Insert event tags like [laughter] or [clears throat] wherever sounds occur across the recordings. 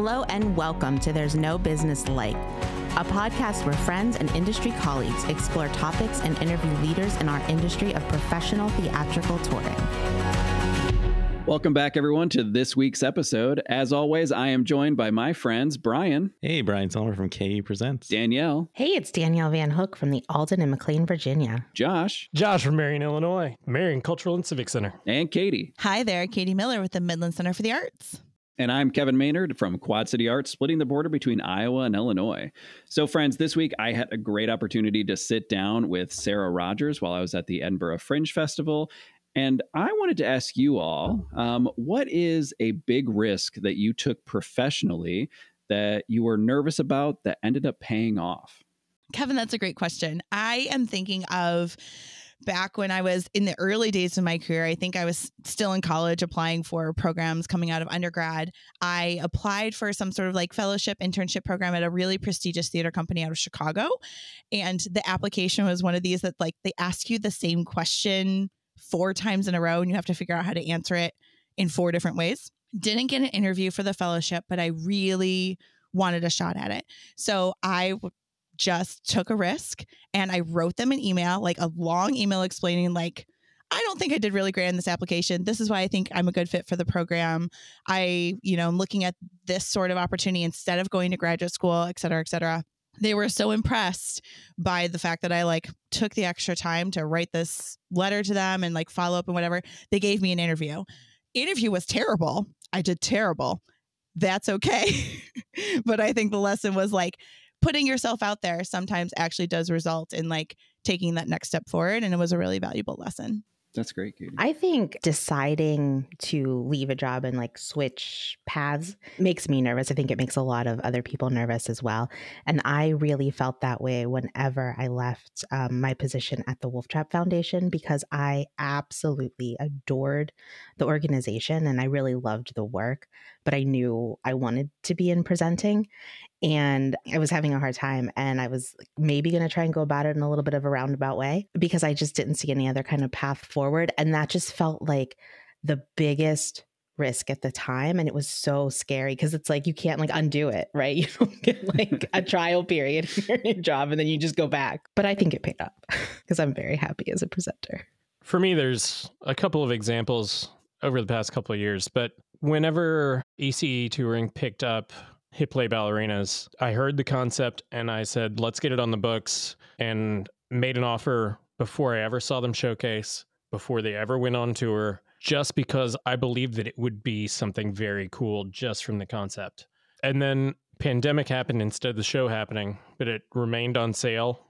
Hello and welcome to There's No Business Like, a podcast where friends and industry colleagues explore topics and interview leaders in our industry of professional theatrical touring. Welcome back, everyone, to this week's episode. As always, I am joined by my friends Brian. Hey, Brian Selmer from KU Presents. Danielle. Hey, it's Danielle Van Hook from the Alden and McLean, Virginia. Josh. Josh from Marion, Illinois, Marion Cultural and Civic Center. And Katie. Hi there, Katie Miller with the Midland Center for the Arts. And I'm Kevin Maynard from Quad City Arts, splitting the border between Iowa and Illinois. So, friends, this week I had a great opportunity to sit down with Sarah Rogers while I was at the Edinburgh Fringe Festival and I wanted to ask you all um, what is a big risk that you took professionally that you were nervous about that ended up paying off? Kevin, that's a great question. I am thinking of back when I was in the early days of my career. I think I was still in college applying for programs coming out of undergrad. I applied for some sort of like fellowship internship program at a really prestigious theater company out of Chicago. And the application was one of these that like they ask you the same question four times in a row and you have to figure out how to answer it in four different ways. Didn't get an interview for the fellowship, but I really wanted a shot at it. So I just took a risk and I wrote them an email, like a long email explaining, like, I don't think I did really great in this application. This is why I think I'm a good fit for the program. I, you know, I'm looking at this sort of opportunity instead of going to graduate school, et cetera, et cetera they were so impressed by the fact that I like took the extra time to write this letter to them and like follow up and whatever. They gave me an interview. Interview was terrible. I did terrible. That's okay. [laughs] but I think the lesson was like putting yourself out there sometimes actually does result in like taking that next step forward. And it was a really valuable lesson. That's great, Katie. I think deciding to leave a job and like switch paths makes me nervous. I think it makes a lot of other people nervous as well. And I really felt that way whenever I left um, my position at the Wolf Trap Foundation because I absolutely adored the organization and I really loved the work, but I knew I wanted to be in presenting and I was having a hard time and I was maybe going to try and go about it in a little bit of a roundabout way because I just didn't see any other kind of path forward and that just felt like the biggest risk at the time and it was so scary because it's like you can't like undo it right? [laughs] You don't get like a [laughs] trial period [laughs] in your job and then you just go back but i think it paid up because i'm very happy as a presenter. For me there's a couple of examples over the past couple of years but whenever ece touring picked up hit play ballerinas. I heard the concept and I said, let's get it on the books and made an offer before I ever saw them showcase, before they ever went on tour, just because I believed that it would be something very cool just from the concept. And then pandemic happened instead of the show happening, but it remained on sale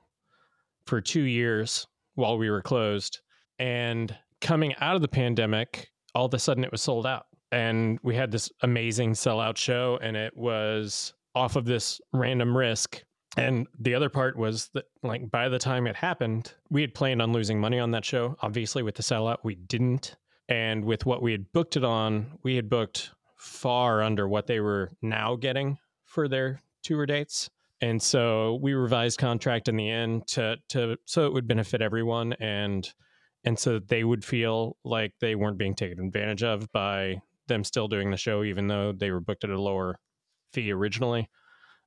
for 2 years while we were closed. And coming out of the pandemic, all of a sudden it was sold out and we had this amazing sellout show and it was off of this random risk. And the other part was that like by the time it happened we had planned on losing money on that show obviously with the sellout. We didn't. And with what we had booked it on we had booked far under what they were now getting for their tour dates. And so we revised contract in the end to to so it would benefit everyone and and so they would feel like they weren't being taken advantage of by them still doing the show, even though they were booked at a lower fee originally.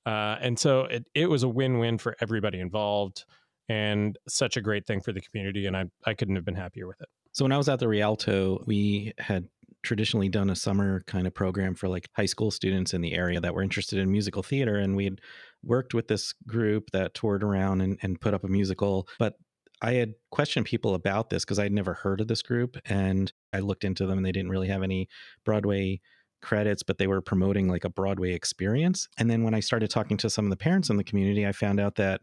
Uh, and so it, it was a win win for everybody involved and such a great thing for the community. And I, I couldn't have been happier with it. So when I was at the Rialto, we had traditionally done a summer kind of program for like high school students in the area that were interested in musical theater. And we had worked with this group that toured around and, and put up a musical. But I had questioned people about this because I'd never heard of this group. And I looked into them and they didn't really have any Broadway credits, but they were promoting like a Broadway experience. And then when I started talking to some of the parents in the community, I found out that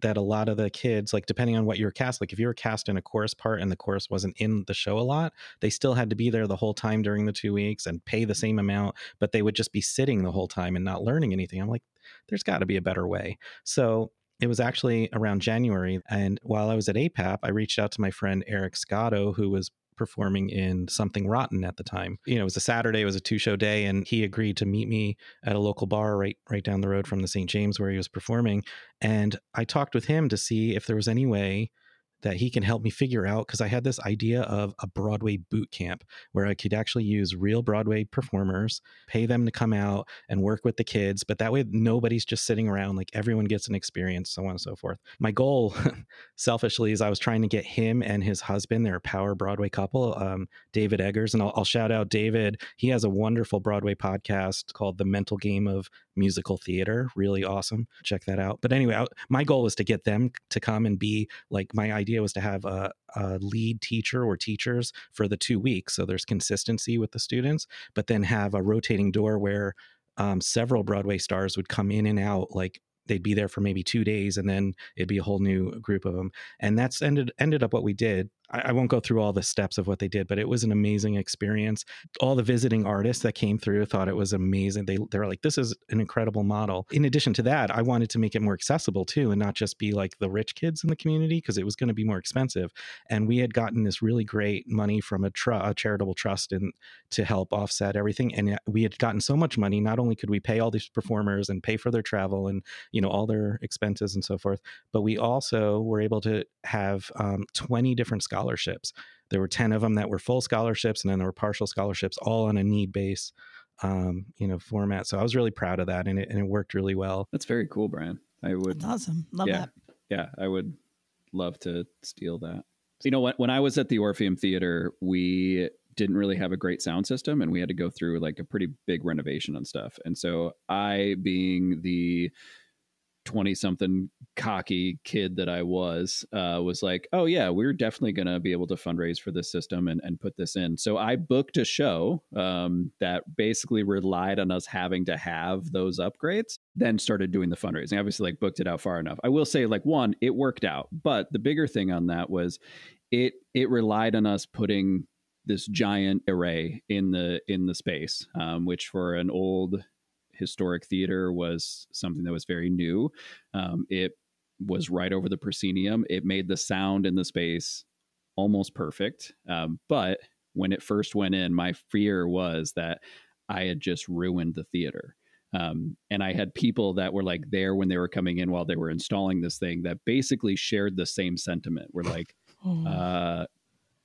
that a lot of the kids, like depending on what you were cast, like if you were cast in a chorus part and the chorus wasn't in the show a lot, they still had to be there the whole time during the two weeks and pay the same amount, but they would just be sitting the whole time and not learning anything. I'm like, there's got to be a better way. So it was actually around January. And while I was at APAP, I reached out to my friend Eric Sciotto, who was performing in Something Rotten at the time. You know, it was a Saturday, it was a two show day, and he agreed to meet me at a local bar right right down the road from the St. James where he was performing. And I talked with him to see if there was any way that he can help me figure out because I had this idea of a Broadway boot camp where I could actually use real Broadway performers, pay them to come out and work with the kids. But that way, nobody's just sitting around, like everyone gets an experience, so on and so forth. My goal, [laughs] selfishly, is I was trying to get him and his husband, they're a power Broadway couple, um, David Eggers. And I'll, I'll shout out David. He has a wonderful Broadway podcast called The Mental Game of musical theater. Really awesome. Check that out. But anyway, I, my goal was to get them to come and be like my idea was to have a, a, lead teacher or teachers for the two weeks. So there's consistency with the students, but then have a rotating door where um, several Broadway stars would come in and out like they'd be there for maybe two days and then it'd be a whole new group of them and that's ended ended up what we did I, I, won't go through all the steps of what they did but it was an amazing experience. All the visiting artists that came through thought it was amazing. They, they were like this is an incredible model. In addition to that i wanted to make it more accessible too and not just be like the rich kids in the community because it was going to be more expensive. And we had gotten this really great money from a, tr- a charitable trust and to help offset everything and we had gotten so much money not only could we pay all these performers and pay for their travel and you know all their expenses and so forth but we also were able to have um, 20 different scholarships there were 10 of them that were full scholarships and then there were partial scholarships all on a need base um, you know format. So i was really proud of that and it, and it worked really well. That's very cool brian. I would that's awesome. Love yeah, that. Yeah i would love to steal that. You know when, when i was at the orpheum theater we didn't really have a great sound system and we had to go through like a pretty big renovation and stuff. And so i being the 20 something cocky kid that I was, uh, was like, oh, yeah, we're definitely going to be able to fundraise for this system and, and put this in. So I booked a show um, that basically relied on us having to have those upgrades, then started doing the fundraising. Obviously, like booked it out far enough. I will say, like, one, it worked out. But the bigger thing on that was it it relied on us putting this giant array in the in the space um, which for an old historic theater was something that was very new. Um, it was right over the proscenium. It made the sound in the space almost perfect. Um, but when it first went in, my fear was that I had just ruined the theater. Um, and I had people that were like there when they were coming in while they were installing this thing that basically shared the same sentiment. We're like, oh. uh,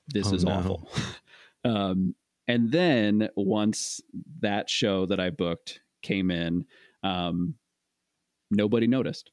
this oh, is no. awful. [laughs] um, and then once that show that I booked came in, um, nobody noticed.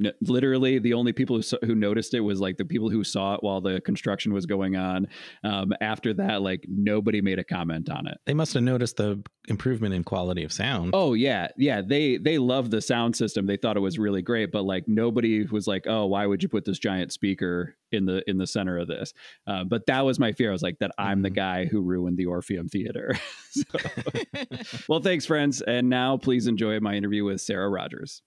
No, literally, the only people who, who noticed it was like the people who saw it while the construction was going on. Um, after that, like nobody made a comment on it. They must have noticed the improvement in quality of sound. Oh yeah, yeah. They they loved the sound system. They thought it was really great, but like nobody was like, oh, why would you put this giant speaker in the in the center of this? Uh, but that was my fear. I was like, that I'm mm-hmm. the guy who ruined the Orpheum Theater. [laughs] [laughs] well, thanks, friends, and now please enjoy my interview with Sarah Rogers.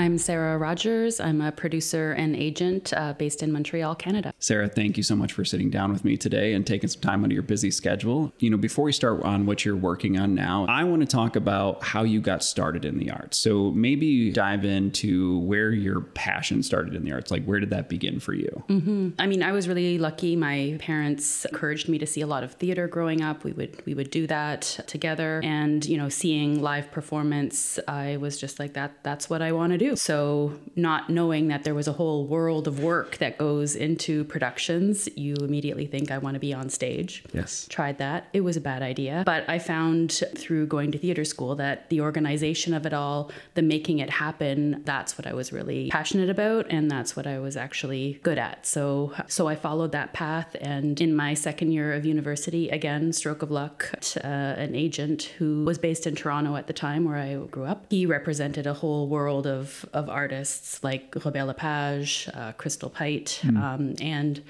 I'm Sarah Rogers. I'm a producer and agent uh, based in Montreal, Canada. Sarah, thank you so much for sitting down with me today and taking some time out of your busy schedule. You know, before we start on what you're working on now, I want to talk about how you got started in the arts. So maybe dive into where your passion started in the arts. Like, where did that begin for you? Mm-hmm. I mean, I was really lucky. My parents encouraged me to see a lot of theater growing up. We would we would do that together, and you know, seeing live performance, I was just like that. That's what I want to do. So, not knowing that there was a whole world of work that goes into productions, you immediately think, I want to be on stage. Yes. Tried that. It was a bad idea. But I found through going to theater school that the organization of it all, the making it happen, that's what I was really passionate about. And that's what I was actually good at. So, so I followed that path. And in my second year of university, again, stroke of luck, uh, an agent who was based in Toronto at the time where I grew up, he represented a whole world of of, artists like Robert Lepage, uh, Crystal Pite, mm. um, and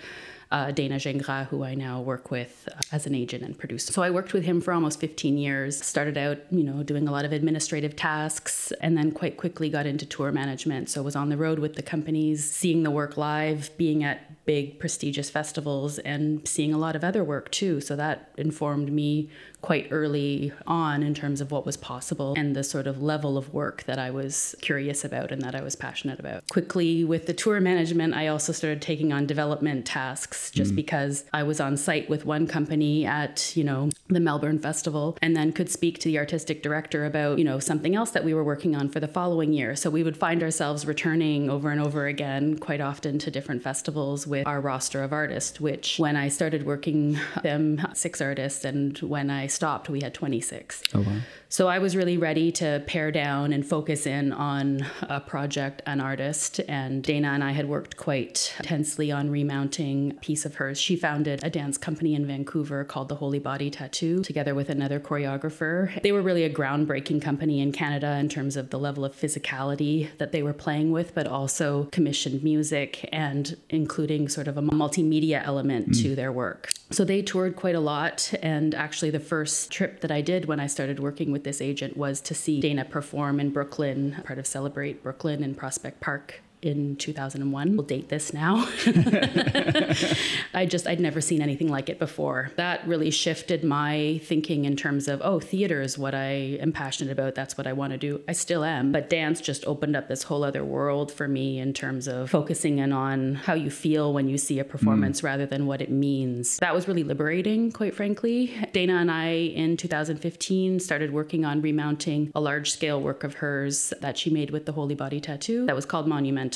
uh, Dana Gingras, who I now work with uh, as an agent and producer. So I worked with him for almost 15 years. Started out, you know, doing a lot of administrative tasks, and then quite quickly got into tour management. So was on the road with the companies, seeing the work live, being at big prestigious festivals and seeing a lot of other work too. So that informed me quite early on in terms of what was possible and the sort of level of work that I was curious about and that I was passionate about. Quickly with the tour management, I also started taking on development tasks just mm. because I was on site with one company at, you know, the Melbourne Festival and then could speak to the artistic director about, you know, something else that we were working on for the following year. So we would find ourselves returning over and over again quite often to different festivals with our roster of artists, which when I started working them six artists and when I stopped, we had 26. Oh, wow. So I was really ready to pare down and focus in on a project, an artist. And Dana and I had worked quite intensely on remounting a piece of hers. She founded a dance company in Vancouver called the Holy Body Tattoo, together with another choreographer. They were really a groundbreaking company in Canada in terms of the level of physicality that they were playing with, but also commissioned music and including sort of a multimedia element mm. to their work. So they toured quite a lot. And actually, the first trip that I did when I started working with with this agent was to see Dana perform in Brooklyn, part of Celebrate Brooklyn in Prospect Park in 2001. We'll date this now. [laughs] I just, I'd never seen anything like it before. That really shifted my thinking in terms of, oh, theater is what I am passionate about. That's what I want to do. I still am. But dance just opened up this whole other world for me in terms of focusing in on how you feel when you see a performance mm. rather than what it means. That was really liberating, quite frankly. Dana and I in 2015 started working on remounting a large scale work of hers that she made with the Holy Body Tattoo that was called Monument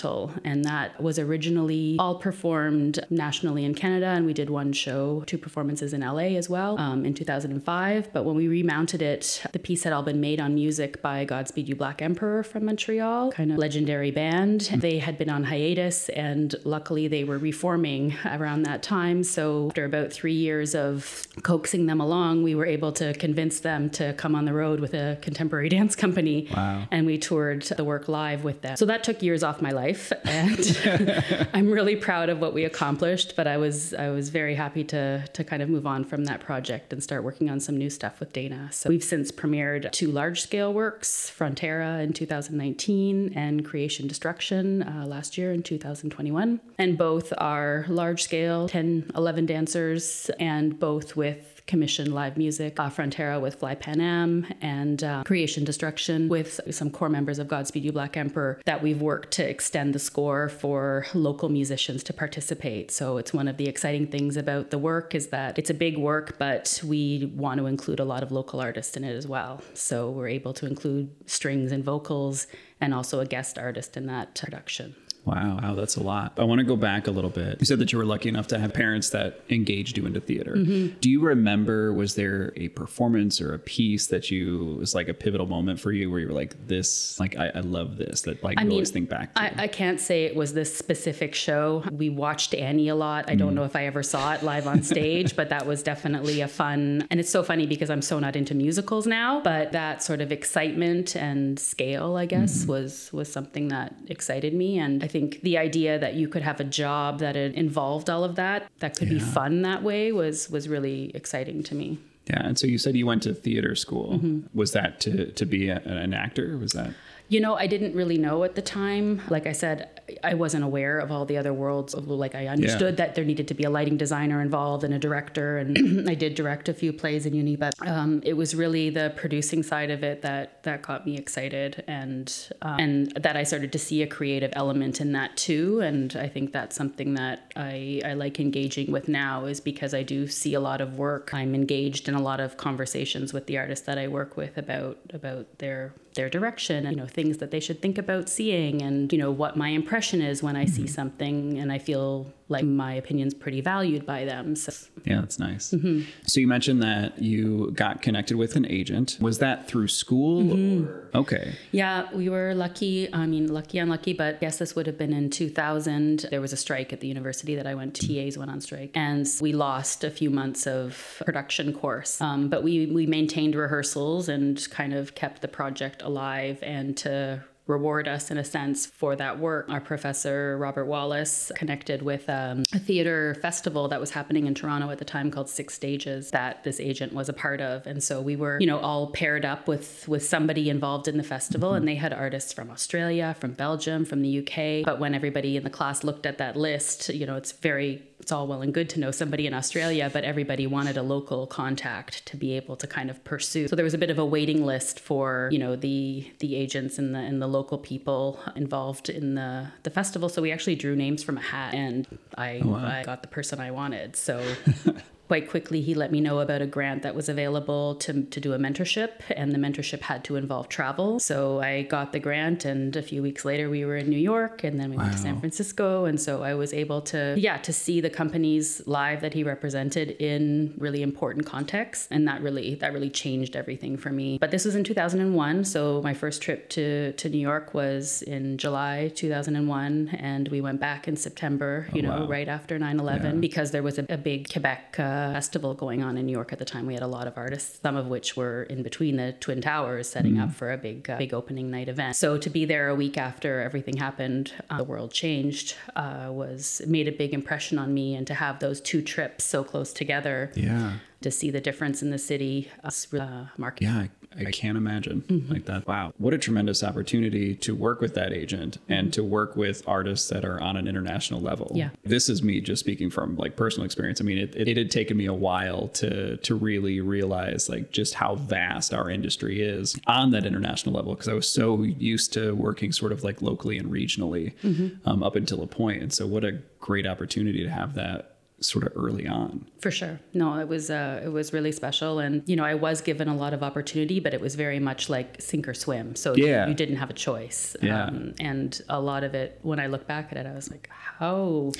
and that was originally all performed nationally in Canada. And we did one show, two performances in LA as well um, in 2005. But when we remounted it, the piece had all been made on music by Godspeed You Black Emperor from Montreal, kind of legendary band. They had been on hiatus, and luckily they were reforming around that time. So after about three years of coaxing them along, we were able to convince them to come on the road with a contemporary [laughs] dance company. Wow. And we toured the work live with them. So that took years off my life life, and [laughs] I'm really proud of what we accomplished. But I was I was very happy to to kind of move on from that project and start working on some new stuff with Dana. So we've since premiered two large scale works, Frontera in 2019 and Creation Destruction uh, last year in 2021, and both are large scale, 10, 11 dancers, and both with commissioned live music, uh, Frontera with Fly Pan Am, and uh, Creation Destruction with some core members of Godspeed You Black Emperor that we've worked to extend the score for local musicians to participate. So it's one of the exciting things about the work is that it's a big work, but we want to include a lot of local artists in it as well. So we're able to include strings and vocals and also a guest artist in that production. Wow, wow, that's a lot. I want to go back a little bit. You said that you were lucky enough to have parents that engaged you into theater. Mm-hmm. Do you remember, was there a performance or a piece that you was like a pivotal moment for you where you were like, this, like, I, I love this, that like I you mean, always think back to? I, I, can't say it was this specific show. We watched Annie a lot. I don't mm. know if I ever saw it live on stage, but that was definitely a fun, and it's so funny because I'm so not into musicals now, but that sort of excitement and scale, I guess, mm-hmm. was, was something that excited me. And I think the idea that you could have a job that involved all of that, that could yeah. be fun that way, was was really exciting to me. Yeah, and so you said you went to theater school. Mm-hmm. Was that to to be a, an actor? Was that? You know, I didn't really know at the time. Like I said, I wasn't aware of all the other worlds. Like I understood yeah. that there needed to be a lighting designer involved and a director, and [clears throat] I did direct a few plays in uni. But um, it was really the producing side of it that that got me excited, and um, and that I started to see a creative element in that too. And I think that's something that I I like engaging with now is because I do see a lot of work. I'm engaged in a lot of conversations with the artists that I work with about about their their direction and you know things that they should think about seeing and you know what my impression is when I mm-hmm. see something and I feel like my opinion's pretty valued by them. So yeah, that's nice. Mm-hmm. So you mentioned that you got connected with an agent. Was that through school? Mm-hmm. Okay. Yeah, we were lucky. I mean, lucky, unlucky, but I guess this would have been in 2000. There was a strike at the university that I went to. TAs went on strike, and we lost a few months of production course. Um, but we we maintained rehearsals and kind of kept the project alive and to reward us in a sense for that work. Our professor, Robert Wallace, connected with um, a theater festival that was happening in Toronto at the time called Six Stages that this agent was a part of. And so we were, you know, all paired up with with somebody involved in the festival mm-hmm. and they had artists from Australia, from Belgium, from the UK. But when everybody in the class looked at that list, you know, it's very it's all well and good to know somebody in Australia, but everybody wanted a local contact to be able to kind of pursue. So there was a bit of a waiting list for, you know, the the agents and the and the local people involved in the the festival. So we actually drew names from a hat and I, oh, wow. I got the person I wanted. So [laughs] quite quickly he let me know about a grant that was available to, to do a mentorship and the mentorship had to involve travel so i got the grant and a few weeks later we were in new york and then we wow. went to san francisco and so i was able to yeah to see the companies live that he represented in really important contexts and that really that really changed everything for me but this was in 2001 so my first trip to to new york was in july 2001 and we went back in september you oh, know wow. right after 9-11 yeah. because there was a, a big quebec uh, festival going on in New York at the time. We had a lot of artists, some of which were in between the Twin Towers, setting mm. up for a big, uh, big opening night event. So to be there a week after everything happened, uh, the world changed, uh, was made a big impression on me, and to have those two trips so close together. Yeah to see the difference in the city uh, market. Yeah, I, I can't imagine mm-hmm. like that. Wow, what a tremendous opportunity to work with that agent and to work with artists that are on an international level. Yeah, this is me just speaking from like personal experience. I mean, it, it, it had taken me a while to to really realize like just how vast our industry is on that international level because I was so used to working sort of like locally and regionally mm-hmm. um, up until a point. And so, what a great opportunity to have that sort of early on. For sure. No, it was uh, it was really special, and you know I was given a lot of opportunity, but it was very much like sink or swim. So yeah. you, didn't have a choice. Yeah. Um, and a lot of it, when I look back at it, I was like, how.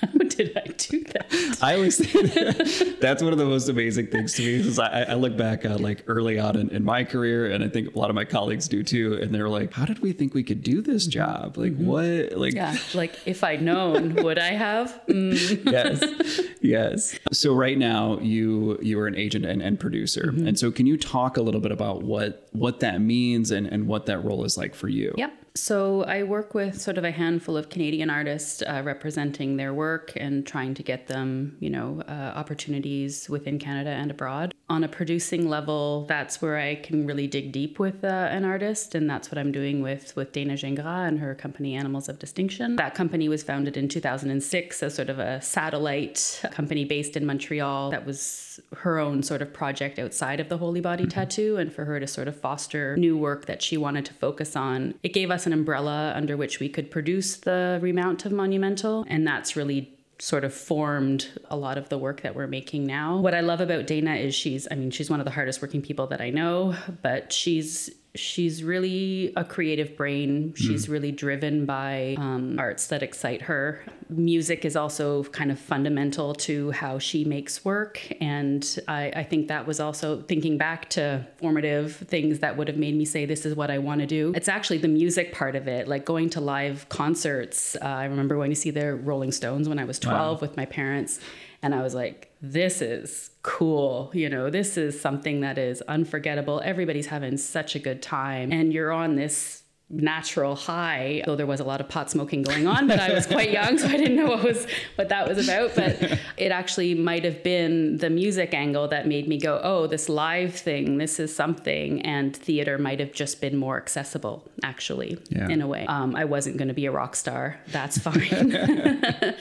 How did I do that? I always that that's one of the most amazing things to me because I, I look back at like early on in, in, my career, and I think a lot of my colleagues do too. And they're like, "How did we think we could do this job? Like mm-hmm. what? Like yeah, like if I'd known, would I have?" Mm. [laughs] yes, yes. So right now, you you are an agent and, and producer, mm-hmm. and so can you talk a little bit about what what that means and and what that role is like for you? Yep. So I work with sort of a handful of Canadian artists uh, representing their work and trying to get them, you know, uh, opportunities within Canada and abroad. On a producing level, that's where I can really dig deep with uh, an artist, and that's what I'm doing with with Dana Gingras and her company Animals of Distinction. That company was founded in 2006 as sort of a satellite company based in Montreal. That was her own sort of project outside of the Holy Body mm-hmm. tattoo, and for her to sort of foster new work that she wanted to focus on. It gave us an umbrella under which we could produce the remount of Monumental, and that's really sort of formed a lot of the work that we're making now. What I love about Dana is she's I mean she's one of the hardest working people that I know, but she's she's really a creative brain. She's mm. really driven by um, arts that excite her. Music is also kind of fundamental to how she makes work. And I, I, think that was also thinking back to formative things that would have made me say, this is what I want to do. It's actually the music part of it, like going to live concerts. Uh, I remember going to see the Rolling Stones when I was 12 wow. with my parents. And I was like, this is cool. You know, this is something that is unforgettable. Everybody's having such a good time. And you're on this natural high though there was a lot of pot smoking going on but i was quite [laughs] young so i didn't know what was what that was about. But [laughs] it actually might have been the music angle that made me go oh this live thing this is something and theater might have just been more accessible actually yeah. in a way. Um, i wasn't going to be a rock star that's fine. [laughs]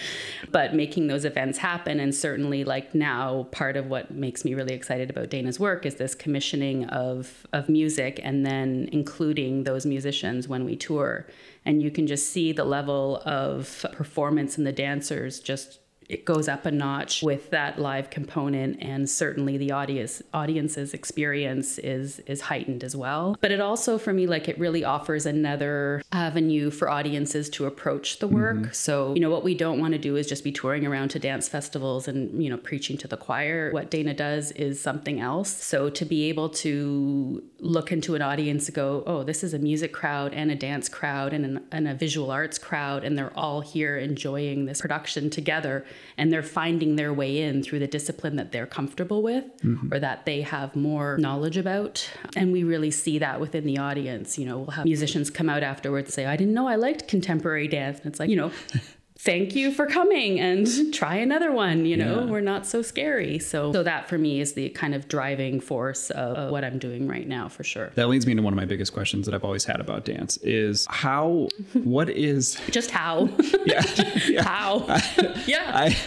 But making those events happen and certainly like now part of what makes me really excited about dana's work is this commissioning of of music and then including those musicians when we tour. And you can just see the level of performance in the dancers just it goes up a notch with that live component. And certainly the audience audience's experience is is heightened as well. But it also for me like it really offers another avenue for audiences to approach the work. Mm-hmm. so you know what we don't want to do is just be touring around to dance festivals and you know preaching to the choir. What Dana does is something else. So to be able to look into an audience and go oh this is a music crowd and a dance crowd and, an, and a visual arts crowd and they're all here enjoying this production together and they're finding their way in through the discipline that they're comfortable with mm-hmm. or that they have more knowledge about. And we really see that within the audience. You know, we'll have musicians come out afterwards and say, I didn't know I liked contemporary dance. And it's like, you know, thank you for coming and [laughs] try another one you know yeah. we're not so scary. So so that for me is the kind of driving force of, of, what i'm doing right now for sure. That leads me to one of my biggest questions that i've always had about dance is how what is [laughs] just how. [laughs] Yeah, yeah. how. Yeah. I,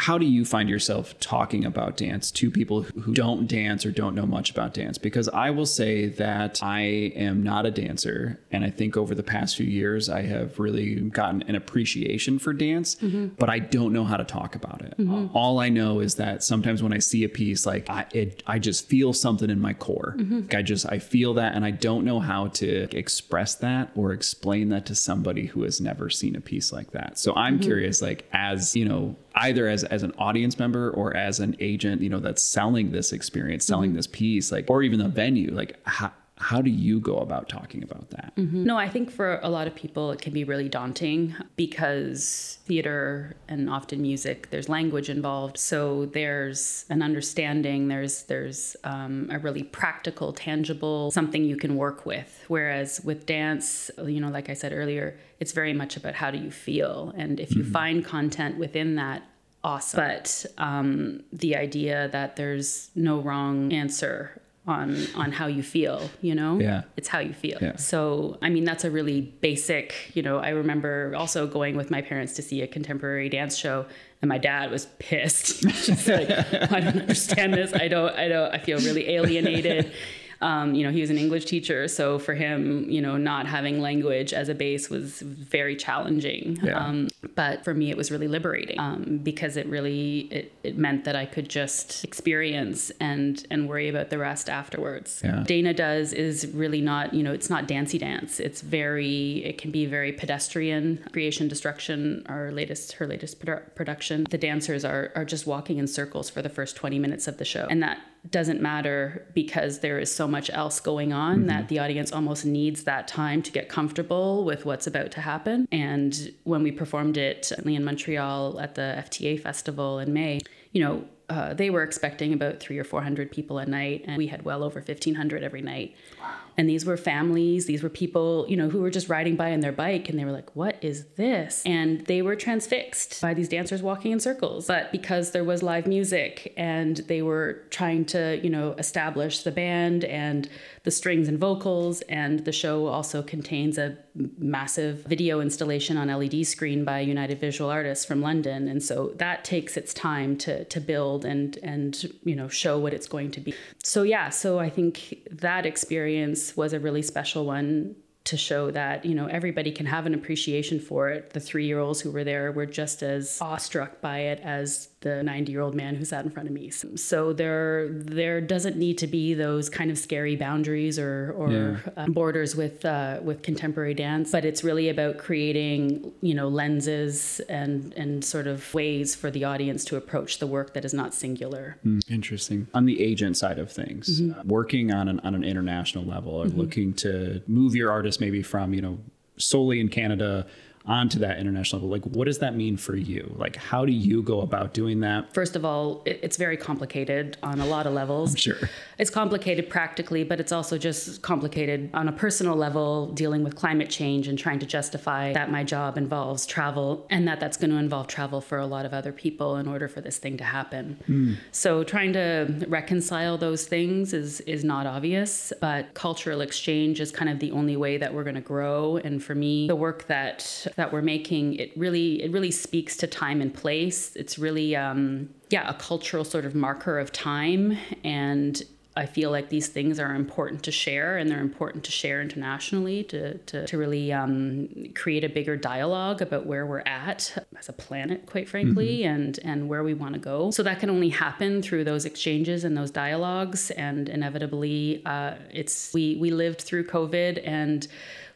how do you find yourself talking about dance to people who don't dance or don't know much about dance? Because I will say that I am not a dancer. And I think over the past few years, I have really gotten an appreciation for dance, mm-hmm. but I don't know how to talk about it. Mm-hmm. All I know is that sometimes when I see a piece, like I, it, I just feel something in my core. Mm-hmm. Like I just, I feel that and I don't know how to express that or explain that to somebody who has never seen a piece like that. So I'm mm-hmm. curious, like, as you know, either as as an audience member or as an agent, you know, that's selling this experience, selling mm-hmm. this piece, like, or even the venue, like, how, how do you go about talking about that? Mm-hmm. No, I think for a lot of people, it can be really daunting because theater and often music, there's language involved. So there's an understanding, there's, there's um, a really practical, tangible, something you can work with. Whereas with dance, you know, like I said earlier, it's very much about how do you feel. And if you mm-hmm. find content within that, awesome. But um, the idea that there's no wrong answer on on how you feel you know? Yeah. It's how you feel. Yeah. so i mean that's a really basic you know i remember also going with my parents to see a contemporary dance show and my dad was pissed. [laughs] Just like i don't understand this. I don't i don't i feel really alienated [laughs] um, you know, he was an English teacher, so for him, you know, not having language as a base was very challenging. Yeah. Um, but for me, it was really liberating um, because it really it, it meant that I could just experience and and worry about the rest afterwards. Yeah. Dana does is really not, you know, it's not dancey dance. It's very, it can be very pedestrian. Creation Destruction, our latest, her latest produ- production. The dancers are are just walking in circles for the first twenty minutes of the show, and that doesn't matter because there is so much else going on mm-hmm. that the audience almost needs that time to get comfortable with what's about to happen. And when we performed it in Montreal at the FTA festival in May, you know, uh, they were expecting about three or four hundred people a night, and we had well over fifteen hundred every night. Wow. And these were families, these were people, you know, who were just riding by on their bike, and they were like, "What is this?" And they were transfixed by these dancers walking in circles. But because there was live music, and they were trying to, you know, establish the band and the strings and vocals, and the show also contains a massive video installation on LED screen by United Visual Artists from London, and so that takes its time to to build and and you know show what it's going to be. So yeah, so I think that experience was a really special one to show that you know everybody can have an appreciation for it. The three year olds who were there were just as awestruck by it as the 90 year old man who sat in front of me so there there doesn't need to be those kind of scary boundaries or or yeah. uh, borders with uh, with contemporary dance but it's really about creating you know lenses and and sort of ways for the audience to approach the work that is not singular mm, interesting on the agent side of things mm-hmm. uh, working on an on an international level or mm-hmm. looking to move your artist maybe from you know solely in Canada onto that international level like what does that mean for you? Like how do you go about doing that? First of all it's very complicated on a lot of levels. I'm [laughs] sure. It's complicated practically but it's also just complicated on a personal level dealing with climate change and trying to justify that my job involves travel and that that's going to involve travel for a lot of other people in order for this thing to happen. Mm. so trying to reconcile those things is is not obvious but cultural exchange is kind of the only way that we're going to grow. And for me the work that that we're making, it really it really speaks to time and place. It's really um, yeah a cultural sort of marker of time and I feel like these things are important to share and they're important to share internationally to, to, to really um, create a bigger dialogue about where we're at as a planet, quite frankly, mm-hmm. and, and where we want to go. So that can only happen through those exchanges and those dialogues. And inevitably, uh, it's we, we lived through COVID and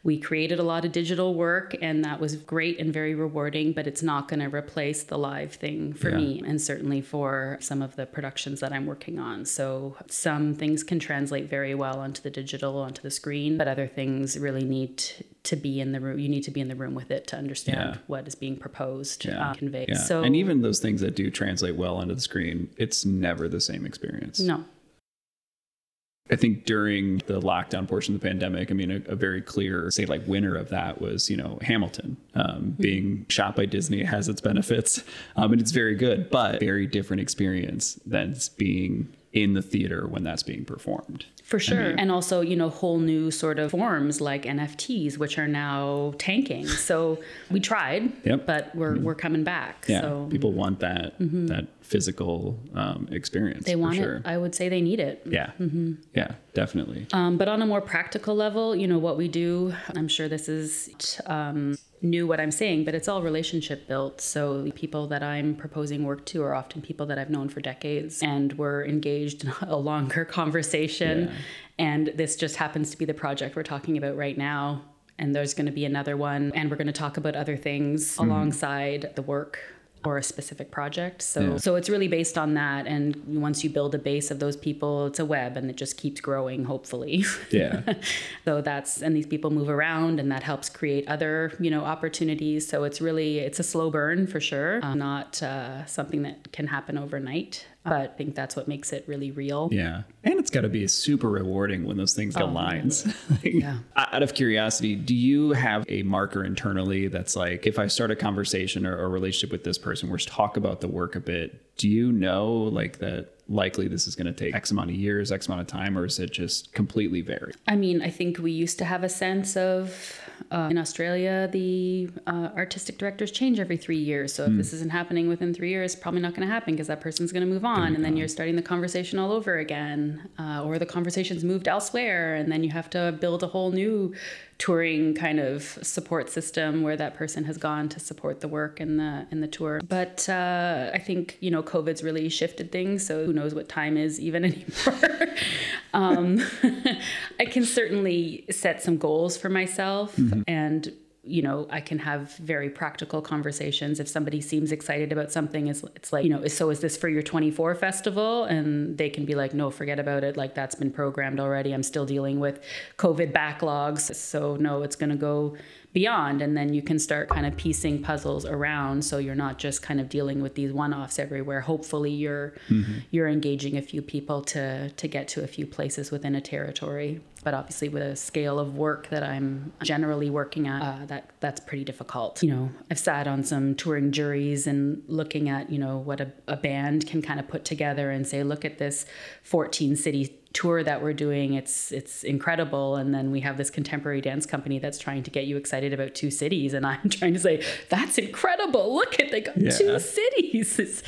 we created a lot of digital work and that was great and very rewarding but it's not going to replace the live thing for yeah. me and certainly for some of the productions that i'm working on so some things can translate very well onto the digital onto the screen but other things really need to be in the room. You need to be in the room with it to understand Yeah. what is being proposed, Yeah. uh, conveyed. Yeah. So and even those things that do translate well onto the screen, it's never the same experience. no, I think during the lockdown portion of the pandemic, I mean, a, a very clear, say, like winner of that was, you know, Hamilton. Um, being shot by Disney has its benefits, um, and it's very good, but very different experience than being in the theater when that's being performed. For sure. and also, you know, whole new sort of forms like NFTs, which are now tanking. [laughs] So we tried, Yep. but we're, we're coming back. Yeah, So people want that that physical um, experience. they for want sure. it. I would say they need it. Yeah, yeah, definitely. Um, but on a more practical level, you know, what we do, I'm sure this is um, new what I'm saying, but it's all relationship built. So the people that I'm proposing work to are often people that I've known for decades and we're engaged in [laughs] a longer conversation. And this just happens to be the project we're talking about right now. And there's going to be another one, and we're going to talk about other things hmm. alongside the work or a specific project. So Yeah. so it's really based on that and once you build a base of those people, it's a web and it just keeps growing hopefully. Yeah, [laughs] so that's and these people move around and that helps create other, you know, opportunities. So it's really it's a slow burn for sure, uh, not uh, something that can happen overnight. But I think that's what makes it really real. yeah, and it's got to be super rewarding when those things get Oh, lines. [laughs] Yeah. Out of curiosity, do you have a marker internally that's like, if I start a conversation or a relationship with this person, we're talk about the work a bit? Do you know like that? Likely, this is going to take X amount of years, X amount of time, or is it just completely vary? I mean, I think we used to have a sense of uh, in Australia, the uh, artistic directors change every three years. So if this isn't happening within three years, it's probably not going to happen because that person's going to move on, and then you're starting the conversation all over again, uh, or the conversation's moved elsewhere, and then you have to build a whole new touring kind of support system where that person has gone to support the work and the in the tour. But uh, I think you know COVID's really shifted things, so who knows what time is even [laughs] anymore. um, [laughs] I can certainly set some goals for myself and you know i can have very practical conversations. If somebody seems excited about something it's, it's like you know so is this for your 24 festival? And they can be like no forget about it. Like that's been programmed already. I'm still dealing with covid backlogs. So no it's going to go beyond and then you can start kind of piecing puzzles around so you're not just kind of dealing with these one-offs everywhere. Hopefully you're you're engaging a few people to to get to a few places within a territory. But obviously with a scale of work that I'm generally working at uh, that that's pretty difficult. You know I've sat on some touring juries and looking at you know what a, a band can kind of put together and say look at this 14 city tour that we're doing it's it's incredible and then we have this contemporary dance company that's trying to get you excited about two cities and i'm [laughs] trying to say that's incredible look at they got Yeah. two cities [laughs] it's,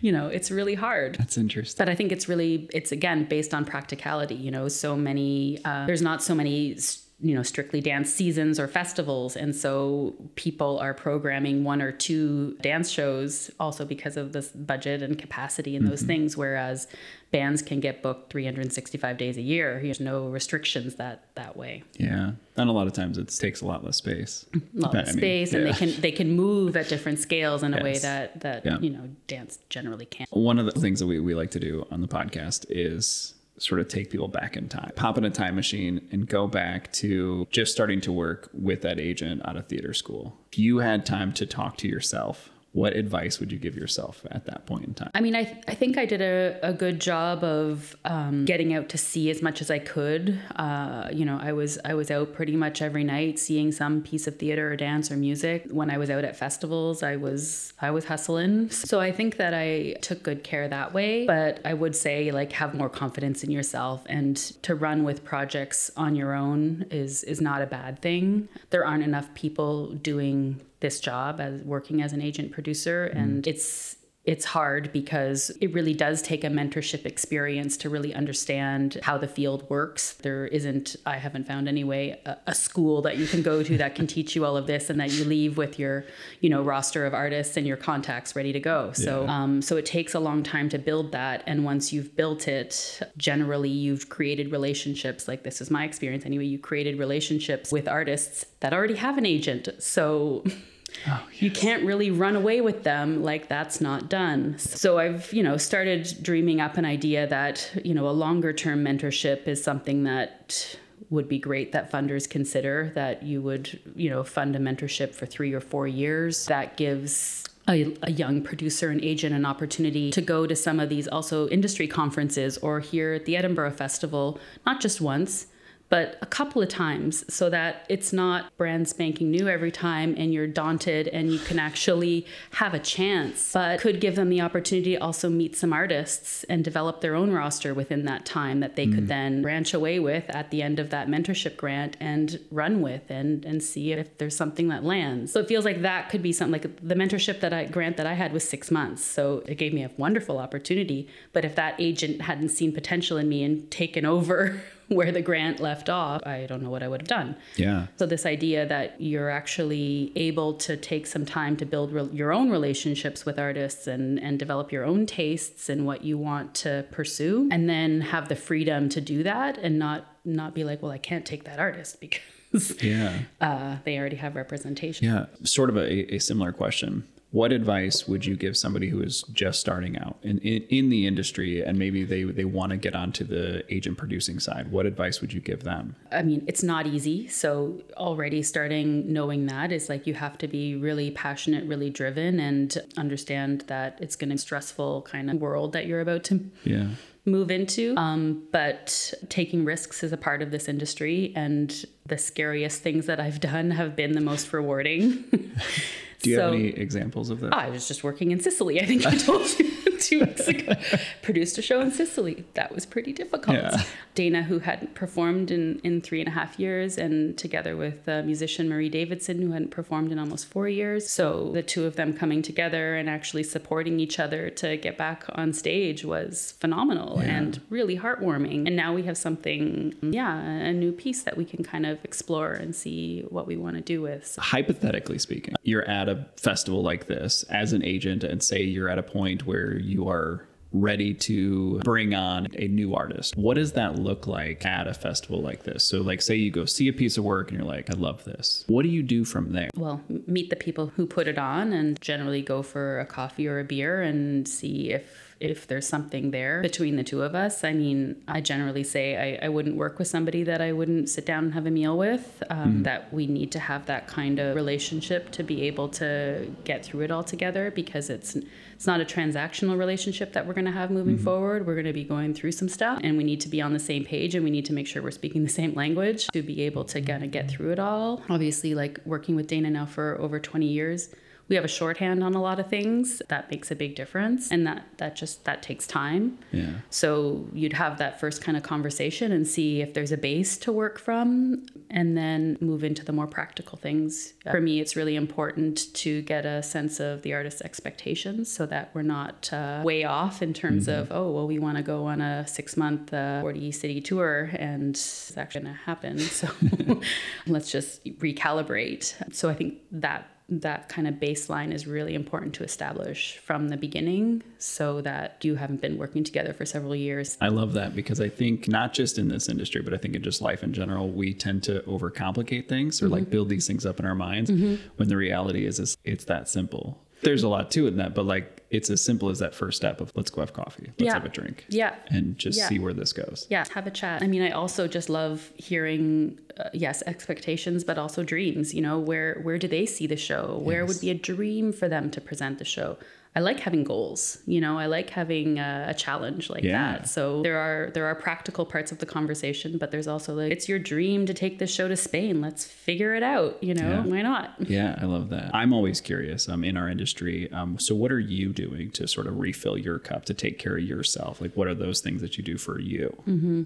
you know it's really hard That's interesting. but I think it's really it's again based on practicality. You know, so many uh, there's not so many you know strictly dance seasons or festivals, and so people are programming one or two dance shows also because of this budget and capacity and those things. Whereas bands can get booked 365 days a year. There's no restrictions that that way. Yeah, and a lot of times it takes a lot less space. A lot But, of I mean, space, and they can they can move at different scales in a way that that Yeah. you know dance generally can't. One of the things that we, we like to do on the podcast is sort of take people back in time, pop in a time machine and go back to just starting to work with that agent out of theater school. If you had time to talk to yourself, what advice would you give yourself at that point in time? I mean, I, I think I did a, a good job of um, getting out to see as much as I could. Uh, you know, I was I was out pretty much every night seeing some piece of theater or dance or music. When I was out at festivals, I was I was hustling. So I think that I took good care that way. But I would say like have more confidence in yourself and to run with projects on your own is is not a bad thing. There aren't enough people doing this job as working as an agent producer and it's it's hard because it really does take a mentorship experience to really understand how the field works. There isn't, I haven't found anyway, a, a school that you can go to that can teach you all of this and that you leave with your, you know, roster of artists and your contacts ready to go. So, um, so it takes a long time to build that. And once you've built it, generally you've created relationships. Like this is my experience anyway. You created relationships with artists that already have an agent. So [laughs] Oh, you can't really run away with them like that's not done so i've you know started dreaming up an idea that you know a longer term mentorship is something that would be great that funders consider that you would, you know, fund a mentorship for three or four years. That gives a, a, young producer and agent an opportunity to go to some of these also industry conferences or here at the Edinburgh Festival, not just once, but a couple of times so that it's not brand spanking new every time and you're daunted and you can actually have a chance, but could give them the opportunity to also meet some artists and develop their own roster within that time that they mm. could then branch away with at the end of that mentorship grant and run with and, and see if there's something that lands. So it feels like that could be something like the mentorship that I grant that I had was six months. So it gave me a wonderful opportunity. But if that agent hadn't seen potential in me and taken over [laughs] [laughs] where the grant left off, I don't know what I would have done. Yeah. So, this idea that you're actually able to take some time to build re- your own relationships with artists and, and develop your own tastes and what you want to pursue, and then have the freedom to do that and not not be like, well, I can't take that artist because yeah, [laughs] uh, they already have representation. Yeah, sort of a, a similar question what advice would you give somebody who is just starting out in, in, in the industry and maybe they, they want to get onto the agent producing side? What advice would you give them? I mean, it's not easy. So, already starting knowing that is like you have to be really passionate, really driven, and understand that it's going to be a stressful kind of world that you're about to. Yeah move into. Um, but taking risks is a part of this industry, and the scariest things that I've done have been the most rewarding. [laughs] Do you so, have any examples of that? I was just working in Sicily. I think I told you [laughs] two weeks ago. Produced a show in Sicily. That was pretty difficult. Yeah. Dana, who hadn't performed in, in three and a half years, and together with the musician Marie Davidson, who hadn't performed in almost four years. So the two of them coming together and actually supporting each other to get back on stage was phenomenal yeah. and really heartwarming. And now we have something, yeah, a new piece that we can kind of explore and see what we want to do with. So. Hypothetically speaking, you're at a festival like this as an agent, and say you're at a point where you are ready to bring on a new artist. What does that look like at a festival like this? So, like, say you go see a piece of work and you're like, I love this. What do you do from there? Well, meet the people who put it on and generally go for a coffee or a beer and see if if there's something there between the two of us. I mean, I generally say I, I wouldn't work with somebody that I wouldn't sit down and have a meal with, um, mm-hmm. that we need to have that kind of relationship to be able to get through it all together because it's it's not a transactional relationship that we're going to have moving mm-hmm. forward. We're going to be going through some stuff and we need to be on the same page and we need to make sure we're speaking the same language to be able to kind of get through it all. Obviously, like working with Dana now for over 20 years, we have a shorthand on a lot of things that makes a big difference and that that just that takes time. Yeah. So you'd have that first kind of conversation and see if there's a base to work from and then move into the more practical things. For me it's really important to get a sense of the artist's expectations so that we're not uh, way off in terms mm-hmm. of oh well we want to go on a six month uh, 40 city tour and it's actually going to happen. [laughs] So [laughs] let's just recalibrate. So i think that that kind of baseline is really important to establish from the beginning so that you haven't been working together for several years. I love that because I think not just in this industry, but I think in just life in general, we tend to overcomplicate things or mm-hmm. like build these things up in our minds mm-hmm. when the reality is, is it's that simple there's a lot to it in that, but like it's as simple as that first step of let's go have coffee, let's yeah. have a drink, yeah, and just yeah. see where this goes. Yeah, have a chat. I mean, I also just love hearing, uh, yes, expectations, but also dreams. You know, where where do they see the show? Where yes. would be a dream for them to present the show? I like having goals. You know, I like having a, a challenge like yeah. that. So there are there are practical parts of the conversation, but there's also like it's your dream to take this show to Spain. Let's figure it out. You know, yeah. why not? Yeah, I love that. I'm always curious. Um, in our industry. Um, so what are you doing to sort of refill your cup to take care of yourself? Like, what are those things that you do for you? Mm-hmm.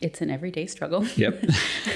It's an everyday struggle. Yep.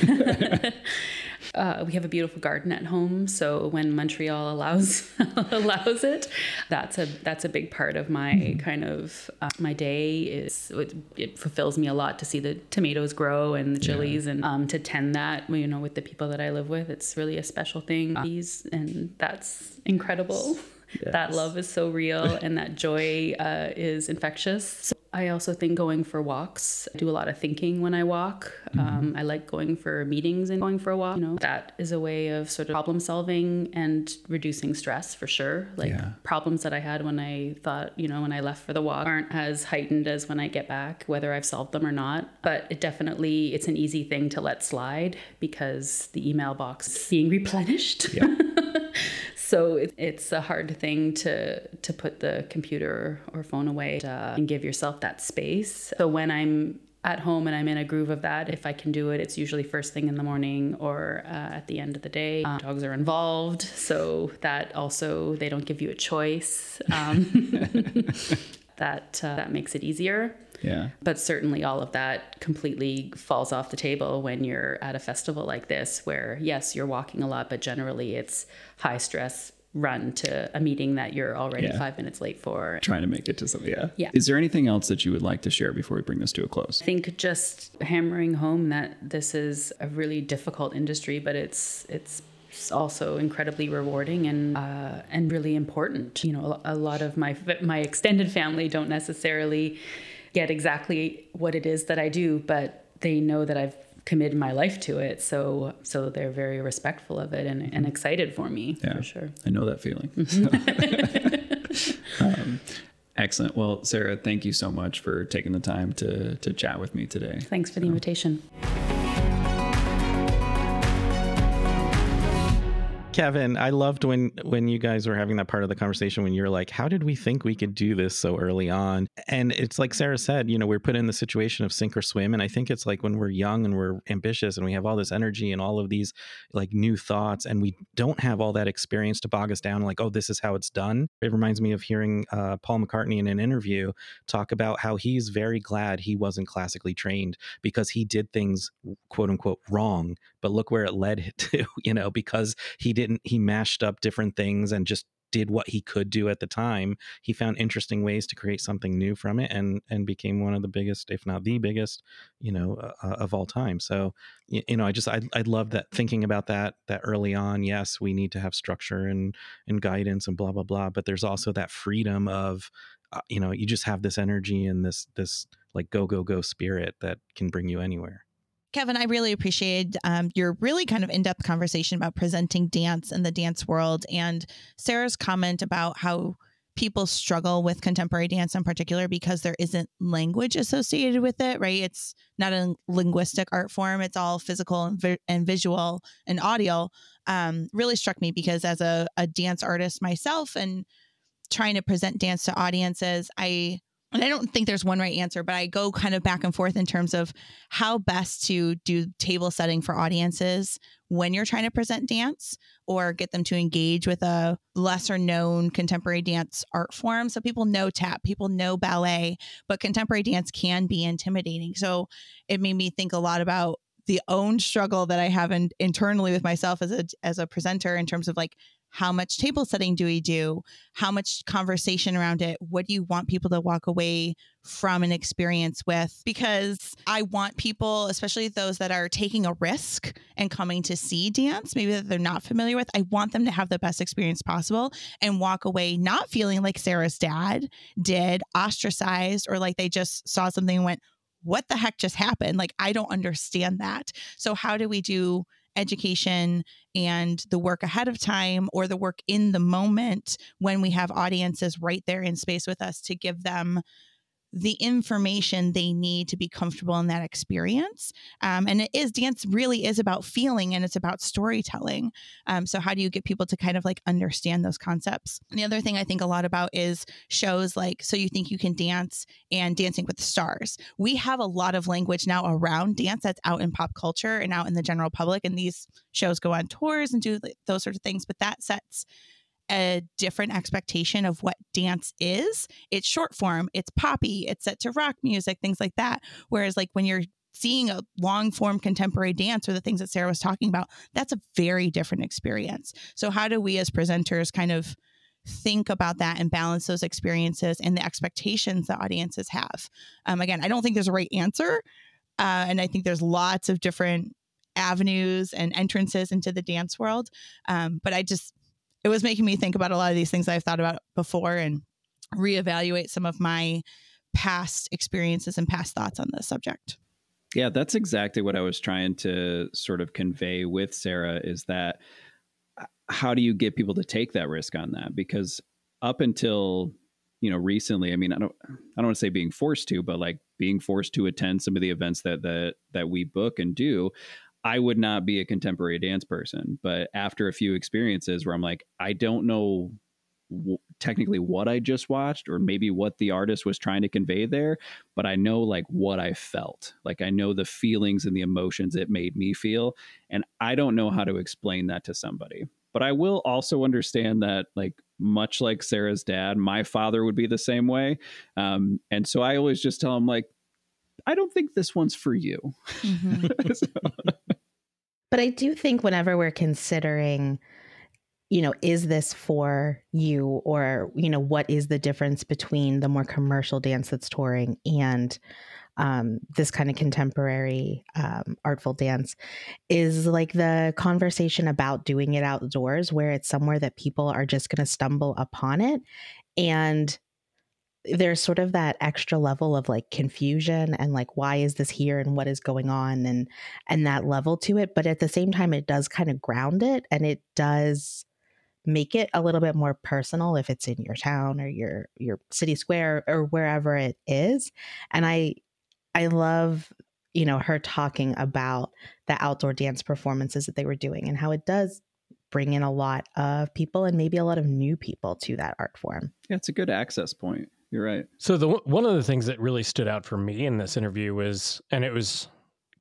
[laughs] [laughs] Uh, we have a beautiful garden at home, so when Montreal allows [laughs] allows it, that's a that's a big part of my mm-hmm. kind of uh, my day. Is it, it, fulfills me a lot to see the tomatoes grow and the chilies, yeah. and um, to tend that you know with the people that I live with. It's really a special thing, and that's incredible. [laughs] Yes. That love is so real, and that joy uh, is infectious. I also think going for walks. I do a lot of thinking when I walk. Mm-hmm. Um, I like going for meetings and going for a walk. You know, that is a way of sort of problem solving and reducing stress for sure. Like yeah. problems that I had when I thought, you know, when I left for the walk aren't as heightened as when I get back, whether I've solved them or not. But it definitely, it's an easy thing to let slide because the email box is being replenished. Yeah. [laughs] so it, it's a hard thing to to put the computer or phone away uh, and give yourself that space. So when I'm at home and I'm in a groove of that, if I can do it, it's usually first thing in the morning or uh, at the end of the day. Um, dogs are involved, so that also they don't give you a choice. Um, [laughs] that uh, that makes it easier. Yeah. But certainly all of that completely falls off the table when you're at a festival like this, where yes, you're walking a lot, but generally it's high stress run to a meeting that you're already yeah. five minutes late for. Trying to make it to something. Yeah. Yeah. Is there anything else that you would like to share before we bring this to a close? I think just hammering home that this is a really difficult industry, but it's it's also incredibly rewarding and uh, and really important. You know, a lot of my my extended family don't necessarily get exactly what it is that I do, but they know that I've committed my life to it. So so they're very respectful of it and, and excited for me yeah, for sure. I know that feeling. Mm-hmm. [laughs] um, [laughs] excellent. Well, Sarah, thank you so much for taking the time to to chat with me today. Thanks for the invitation. Kevin, I loved when when you guys were having that part of the conversation when you're like, "How did we think we could do this so early on?" And it's like Sarah said, you know, we're put in the situation of sink or swim, and I think it's like when we're young and we're ambitious and we have all this energy and all of these like new thoughts, and we don't have all that experience to bog us down, like, "Oh, this is how it's done." It reminds me of hearing uh, Paul McCartney in an interview talk about how he's very glad he wasn't classically trained because he did things quote unquote wrong, but look where it led [laughs] to, you know, because he did didn't he mashed up different things and just did what he could do at the time. He found interesting ways to create something new from it and and became one of the biggest if not the biggest you know uh, uh of all time. So you, you know i just I, I love that thinking about that that early on yes we need to have structure and and guidance and blah blah blah but there's also that freedom of uh, you know you just have this energy and this this like go go go spirit that can bring you anywhere Kevin, I really appreciated um, your really kind of in depth conversation about presenting dance in the dance world and Sarah's comment about how people struggle with contemporary dance in particular because there isn't language associated with it, right? It's not a linguistic art form, it's all physical and, vi- and visual and audio. Um, really struck me because as a, a dance artist myself and trying to present dance to audiences, I and I don't think there's one right answer, but I go kind of back and forth in terms of how best to do table setting for audiences when you're trying to present dance or get them to engage with a lesser known contemporary dance art form. So people know tap, people know ballet, but contemporary dance can be intimidating. So it made me think a lot about the own struggle that I have in, internally with myself as a as a presenter in terms of like how much table setting do we do? How much conversation around it? What do you want people to walk away from an experience with? Because i want people especially those that are taking a risk and coming to see dance maybe that they're not familiar with i want them to have the best experience possible and walk away not feeling like sarah's dad did ostracized or like they just saw something and went what the heck just happened? Like i don't understand that. So how do we do education and the work ahead of time or the work in the moment when we have audiences right there in space with us to give them the information they need to be comfortable in that experience. Um, and it is dance really is about feeling and it's about storytelling. Um, so how do you get people to kind of like understand those concepts? And the other thing I think a lot about is shows like So You Think You Can Dance and Dancing with the Stars. We have a lot of language now around dance that's out in pop culture and out in the general public. And these shows go on tours and do those sort of things. But that sets a different expectation of what dance is. It's short form, it's poppy, it's set to rock music, things like that. Whereas, like, when you're seeing a long form contemporary dance or the things that Sarah was talking about, that's a very different experience. So, how do we as presenters kind of think about that and balance those experiences and the expectations that audiences have? Um, again, I don't think there's a right answer. Uh, and I think there's lots of different avenues and entrances into the dance world. Um, but I just, it was making me think about a lot of these things I've thought about before and reevaluate some of my past experiences and past thoughts on the subject. Yeah, that's exactly what I was trying to sort of convey with Sarah is that uh, how do you get people to take that risk on that? Because up until you know recently, I mean, I don't I don't want to say being forced to, but like being forced to attend some of the events that that that we book and do, I would not be a contemporary dance person. But after a few experiences where I'm like, I don't know w- technically what I just watched or maybe what the artist was trying to convey there, but I know like what I felt. Like I know the feelings and the emotions it made me feel. And I don't know how to explain that to somebody. But I will also understand that, like, much like Sarah's dad, my father would be the same way. Um, and so I always just tell him, like, I don't think this one's for you. Mm-hmm. [laughs] so. But I do think whenever we're considering you know, is this for you? Or, you know, what is the difference between the more commercial dance that's touring and um, this kind of contemporary um, artful dance is like the conversation about doing it outdoors, where it's somewhere that people are just going to stumble upon it. And there's sort of that extra level of like confusion and like why is this here and what is going on and and that level to it but at the same time it does kind of ground it and it does make it a little bit more personal if it's in your town or your your city square or wherever it is and i i love you know her talking about the outdoor dance performances that they were doing and how it does bring in a lot of people and maybe a lot of new people to that art form. Yeah it's a good access point you're right so the one of the things that really stood out for me in this interview was and it was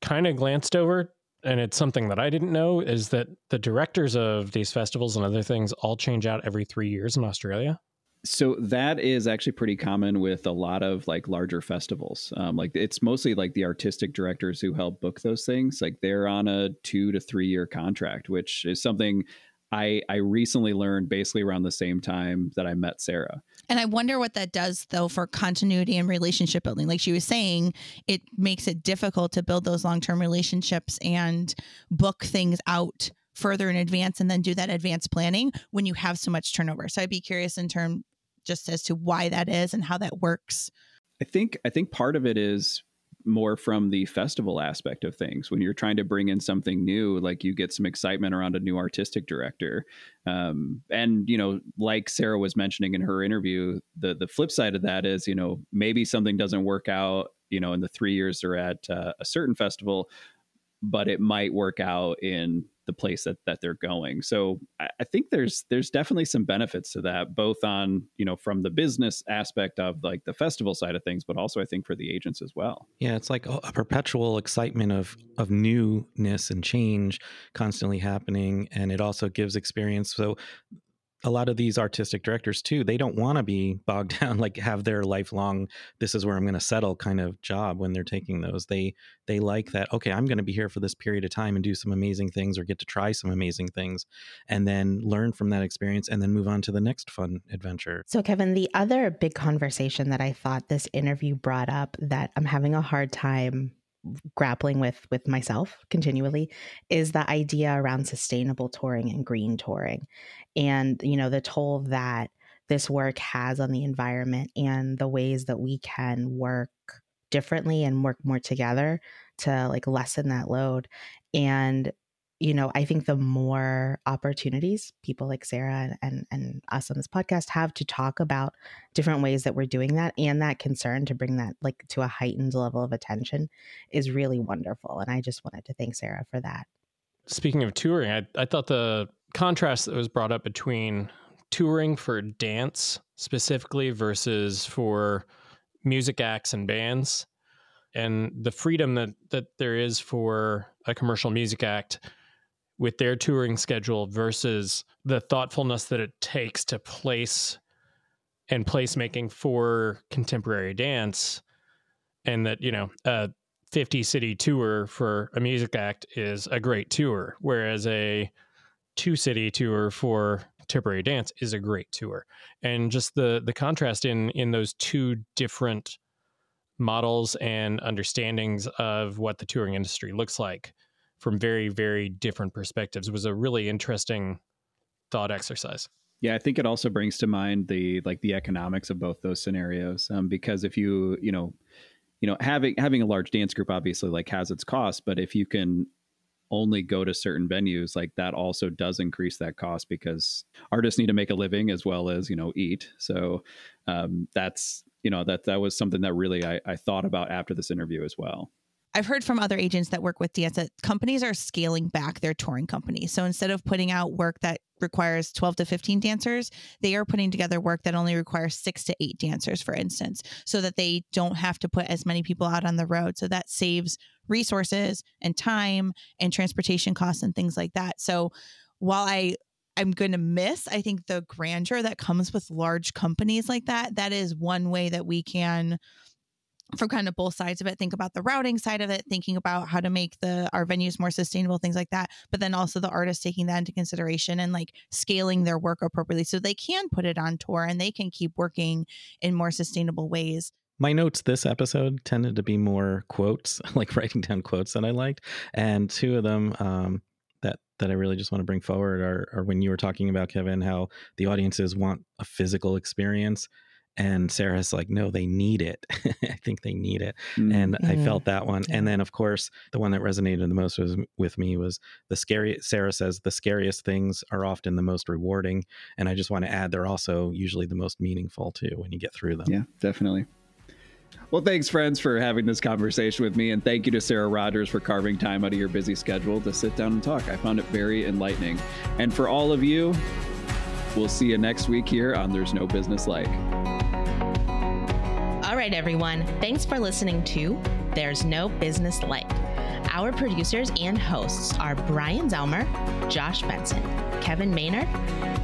kind of glanced over and it's something that I didn't know is that the directors of these festivals and other things all change out every three years in Australia. So that is actually pretty common with a lot of like larger festivals. Um, like it's mostly like the artistic directors who help book those things. Like they're on a two to three year contract, which is something I I recently learned basically around the same time that I met Sarah. And I wonder what that does though for continuity and relationship building. Like she was saying, it makes it difficult to build those long-term relationships and book things out further in advance and then do that advanced planning when you have so much turnover. So I'd be curious in terms just as to why that is and how that works. I think I think part of it is more from the festival aspect of things. When you're trying to bring in something new, like you get some excitement around a new artistic director. Um, and you know, like Sarah was mentioning in her interview, the the flip side of that is, you know, maybe something doesn't work out, you know, in the three years they're at uh, a certain festival, but it might work out in the place that that they're going. So I, I, think there's there's definitely some benefits to that, both on you know from the business aspect of like the festival side of things, but also I think for the agents as well. Yeah, it's like a perpetual excitement of of newness and change constantly happening, and it also gives experience. So a lot of these artistic directors too they don't want to be bogged [laughs] down like have their lifelong this is where i'm going to settle kind of job when they're taking those. They they like that okay i'm going to be here for this period of time and do some amazing things or get to try some amazing things and then learn from that experience and then move on to the next fun adventure. So kevin the other big conversation that i thought this interview brought up that i'm having a hard time grappling with with myself continually is the idea around sustainable touring and green touring. And you know the toll that this work has on the environment and the ways that we can work differently and work more together to like lessen that load. And you know, I think the more opportunities people like Sarah and, and us on this podcast have to talk about different ways that we're doing that and that concern to bring that like to a heightened level of attention is really wonderful. And I just wanted to thank Sarah for that. Speaking of touring, I, I thought the contrast that was brought up between touring for dance specifically versus for music acts and bands and the freedom that, that there is for a commercial music act with their touring schedule versus the thoughtfulness that it takes to place and placemaking for contemporary dance. And that you know a 50 city tour for a music act is a great tour whereas a two city tour for contemporary dance is a great tour. And just the the contrast in in those two different models and understandings of what the touring industry looks like from very very different perspectives. Was a really interesting thought exercise. Yeah, I think it also brings to mind the like the economics of both those scenarios. Um, because if you you know you know having having a large dance group obviously like has its cost, but if you can only go to certain venues like that also does increase that cost because artists need to make a living as well as you know eat. So um, that's you know that that was something that really I, I thought about after this interview as well I've heard from other agents that work with dance that companies are scaling back their touring companies. So instead of putting out work that requires 12 to 15 dancers, they are putting together work that only requires six to eight dancers, for instance, so that they don't have to put as many people out on the road. So that saves resources and time and transportation costs and things like that. So while I I'm going to miss, I think the grandeur that comes with large companies like that, that is one way that we can from kind of both sides of it think about the routing side of it thinking about how to make the our venues more sustainable things like that but then also the artists taking that into consideration and like scaling their work appropriately so they can put it on tour and they can keep working in more sustainable ways. My notes this episode tended to be more quotes [laughs] like writing down quotes that i liked and two of them um, that that i really just want to bring forward are, are when you were talking about kevin how the audiences want a physical experience and Sarah's like, no, they need it. [laughs] I think they need it. Mm-hmm. And I felt that one. Yeah. And then, of course, the one that resonated the most was, with me was the scary. Sarah says the scariest things are often the most rewarding. And I just want to add, they're also usually the most meaningful too when you get through them. Yeah, definitely. Well, thanks, friends, for having this conversation with me. And thank you to Sarah Rogers for carving time out of your busy schedule to sit down and talk. I found it very enlightening. And for all of you, we'll see you next week here on There's No Business Like. Right, everyone. Thanks for listening to There's No Business Like. Our producers and hosts are Brian Zelmer, Josh Benson, Kevin Maynard,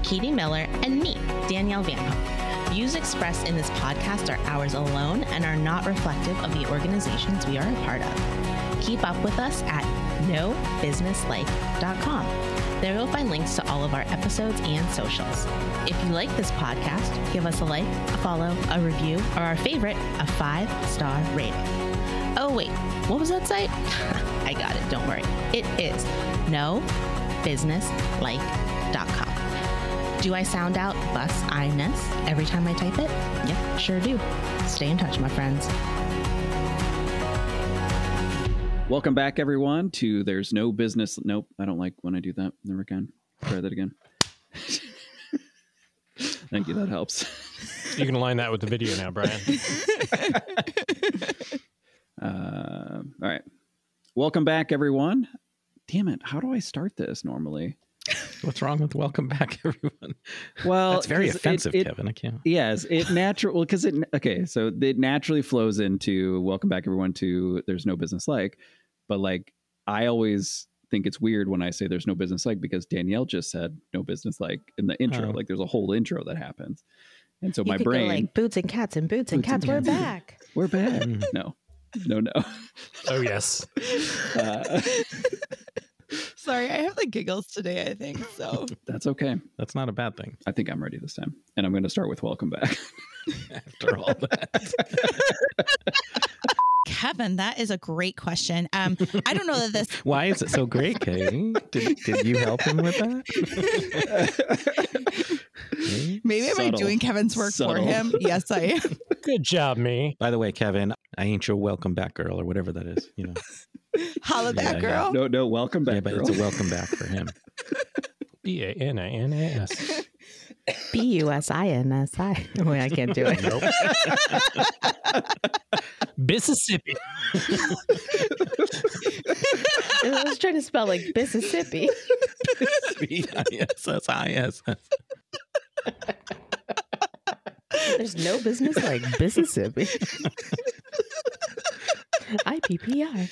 Katie Miller, and me, Danielle Van Hook. Views expressed in this podcast are ours alone and are not reflective of the organizations we are a part of. Keep up with us at nobusinesslike.com. There you'll find links to all of our episodes and socials. If you like this podcast, give us a like, a follow, a review, or our favorite, a five star rating. Oh, wait, what was that site? [laughs] I got it, don't worry. It is nobusinesslike.com. Do I sound out bus I ness every time I type it? Yep, sure do. Stay in touch, my friends. Welcome back, everyone, to There's No Business. Nope, I don't like when I do that. Never again. Try that again. [laughs] Thank you. That helps. You can align that with the video now, Brian. [laughs] uh, all right. Welcome back, everyone. Damn it. How do I start this normally? What's wrong with welcome back, [laughs] everyone? Well, it's very offensive, it, it, Kevin. I can't. Yes, it natural because it okay. So it naturally flows into welcome back, everyone. To there's no business like, but like I always think it's weird when I say there's no business like because Danielle just said no business like in the intro. Oh. Like there's a whole intro that happens, and so you my brain like boots and cats and boots, boots and cats. And [laughs] we're back. We're back. Mm. no, no, no. Oh yes. [laughs] Uh, [laughs] Sorry, I have the giggles today. I think so. That's okay. That's not a bad thing. I think I'm ready this time, and I'm going to start with welcome back. After all that. Kevin, that is a great question. Um, I don't know that this. [laughs] Why is it so great, Katie? Did, did you help him with that? [laughs] Maybe Subtle. am I doing Kevin's work Subtle. for him? Yes, I am. [laughs] Good job, me. By the way, Kevin, I ain't your welcome back girl or whatever that is. You know, holla back yeah, girl. Yeah. No, no, welcome back. Yeah, but girl. it's a welcome back for him. B A N I N A S. B U S I N S I. [laughs] Wait, I can't do it. Nope. [laughs] Mississippi. I was trying to spell like Mississippi. B I S S I S S. There's no business like Mississippi. IPPI.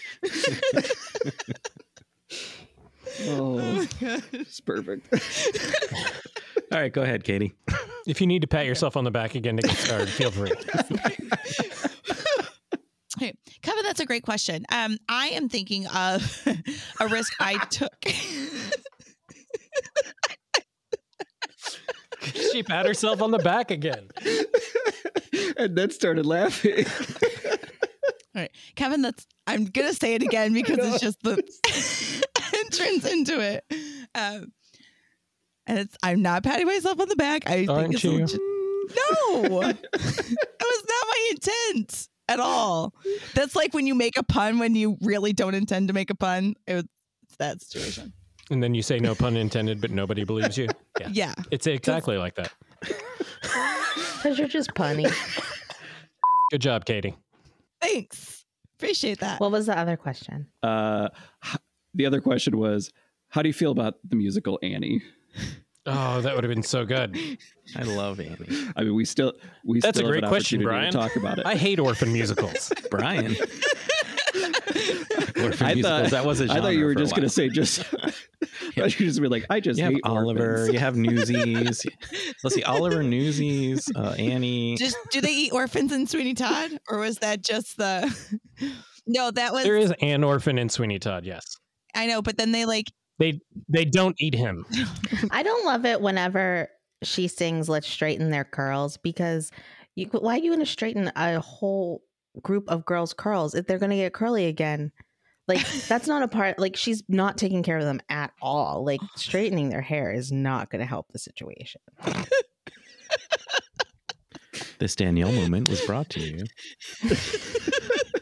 Oh, oh it's perfect. [laughs] All right, go ahead, Katie. [laughs] If you need to pat yourself on the back again to get started, feel free. [laughs] Hey, Kevin, that's a great question. Um, I am thinking of [laughs] a risk I took. she pat herself on the back again. and then started laughing. All right, Kevin, that's I'm gonna say it again because it's just the entrance into it. Um, and it's I'm not patting myself on the back. I Aren't think it's you? legit- No, [laughs] that was not my intent at all. That's like when you make a pun when you really don't intend to make a pun. It was it's that situation. And then you say no pun intended, but nobody believes you. [laughs] Yeah. Yeah. It's exactly like that. Because you're just punny. [laughs] Good job, Katie. Thanks. Appreciate that. what was the other question? Uh, the other question was, how do you feel about the musical Annie? Oh, that would have been so good. I love Annie. I mean, we still we That's a still have great an question, Brian. to talk about it. I hate orphan musicals. [laughs] Brian. Orphan I musicals, thought that was a I thought you were just going to say just. [laughs] I thought you just be like, I just You have hate Oliver, orphans. you have Newsies. Let's see, Oliver, Newsies, uh, Annie. Just do they eat orphans in Sweeney Todd, or was that just the? [laughs] No, that was. there is an orphan in Sweeney Todd, yes. I know, but then they like. They they don't eat him. I don't love it whenever she sings "Let's Straighten Their Curls" because you why are you going to straighten a whole group of girls' curls if they're going to get curly again? Like that's not a part. Like she's not taking care of them at all. Like straightening their hair is not going to help the situation. This Danielle moment was brought to you. [laughs]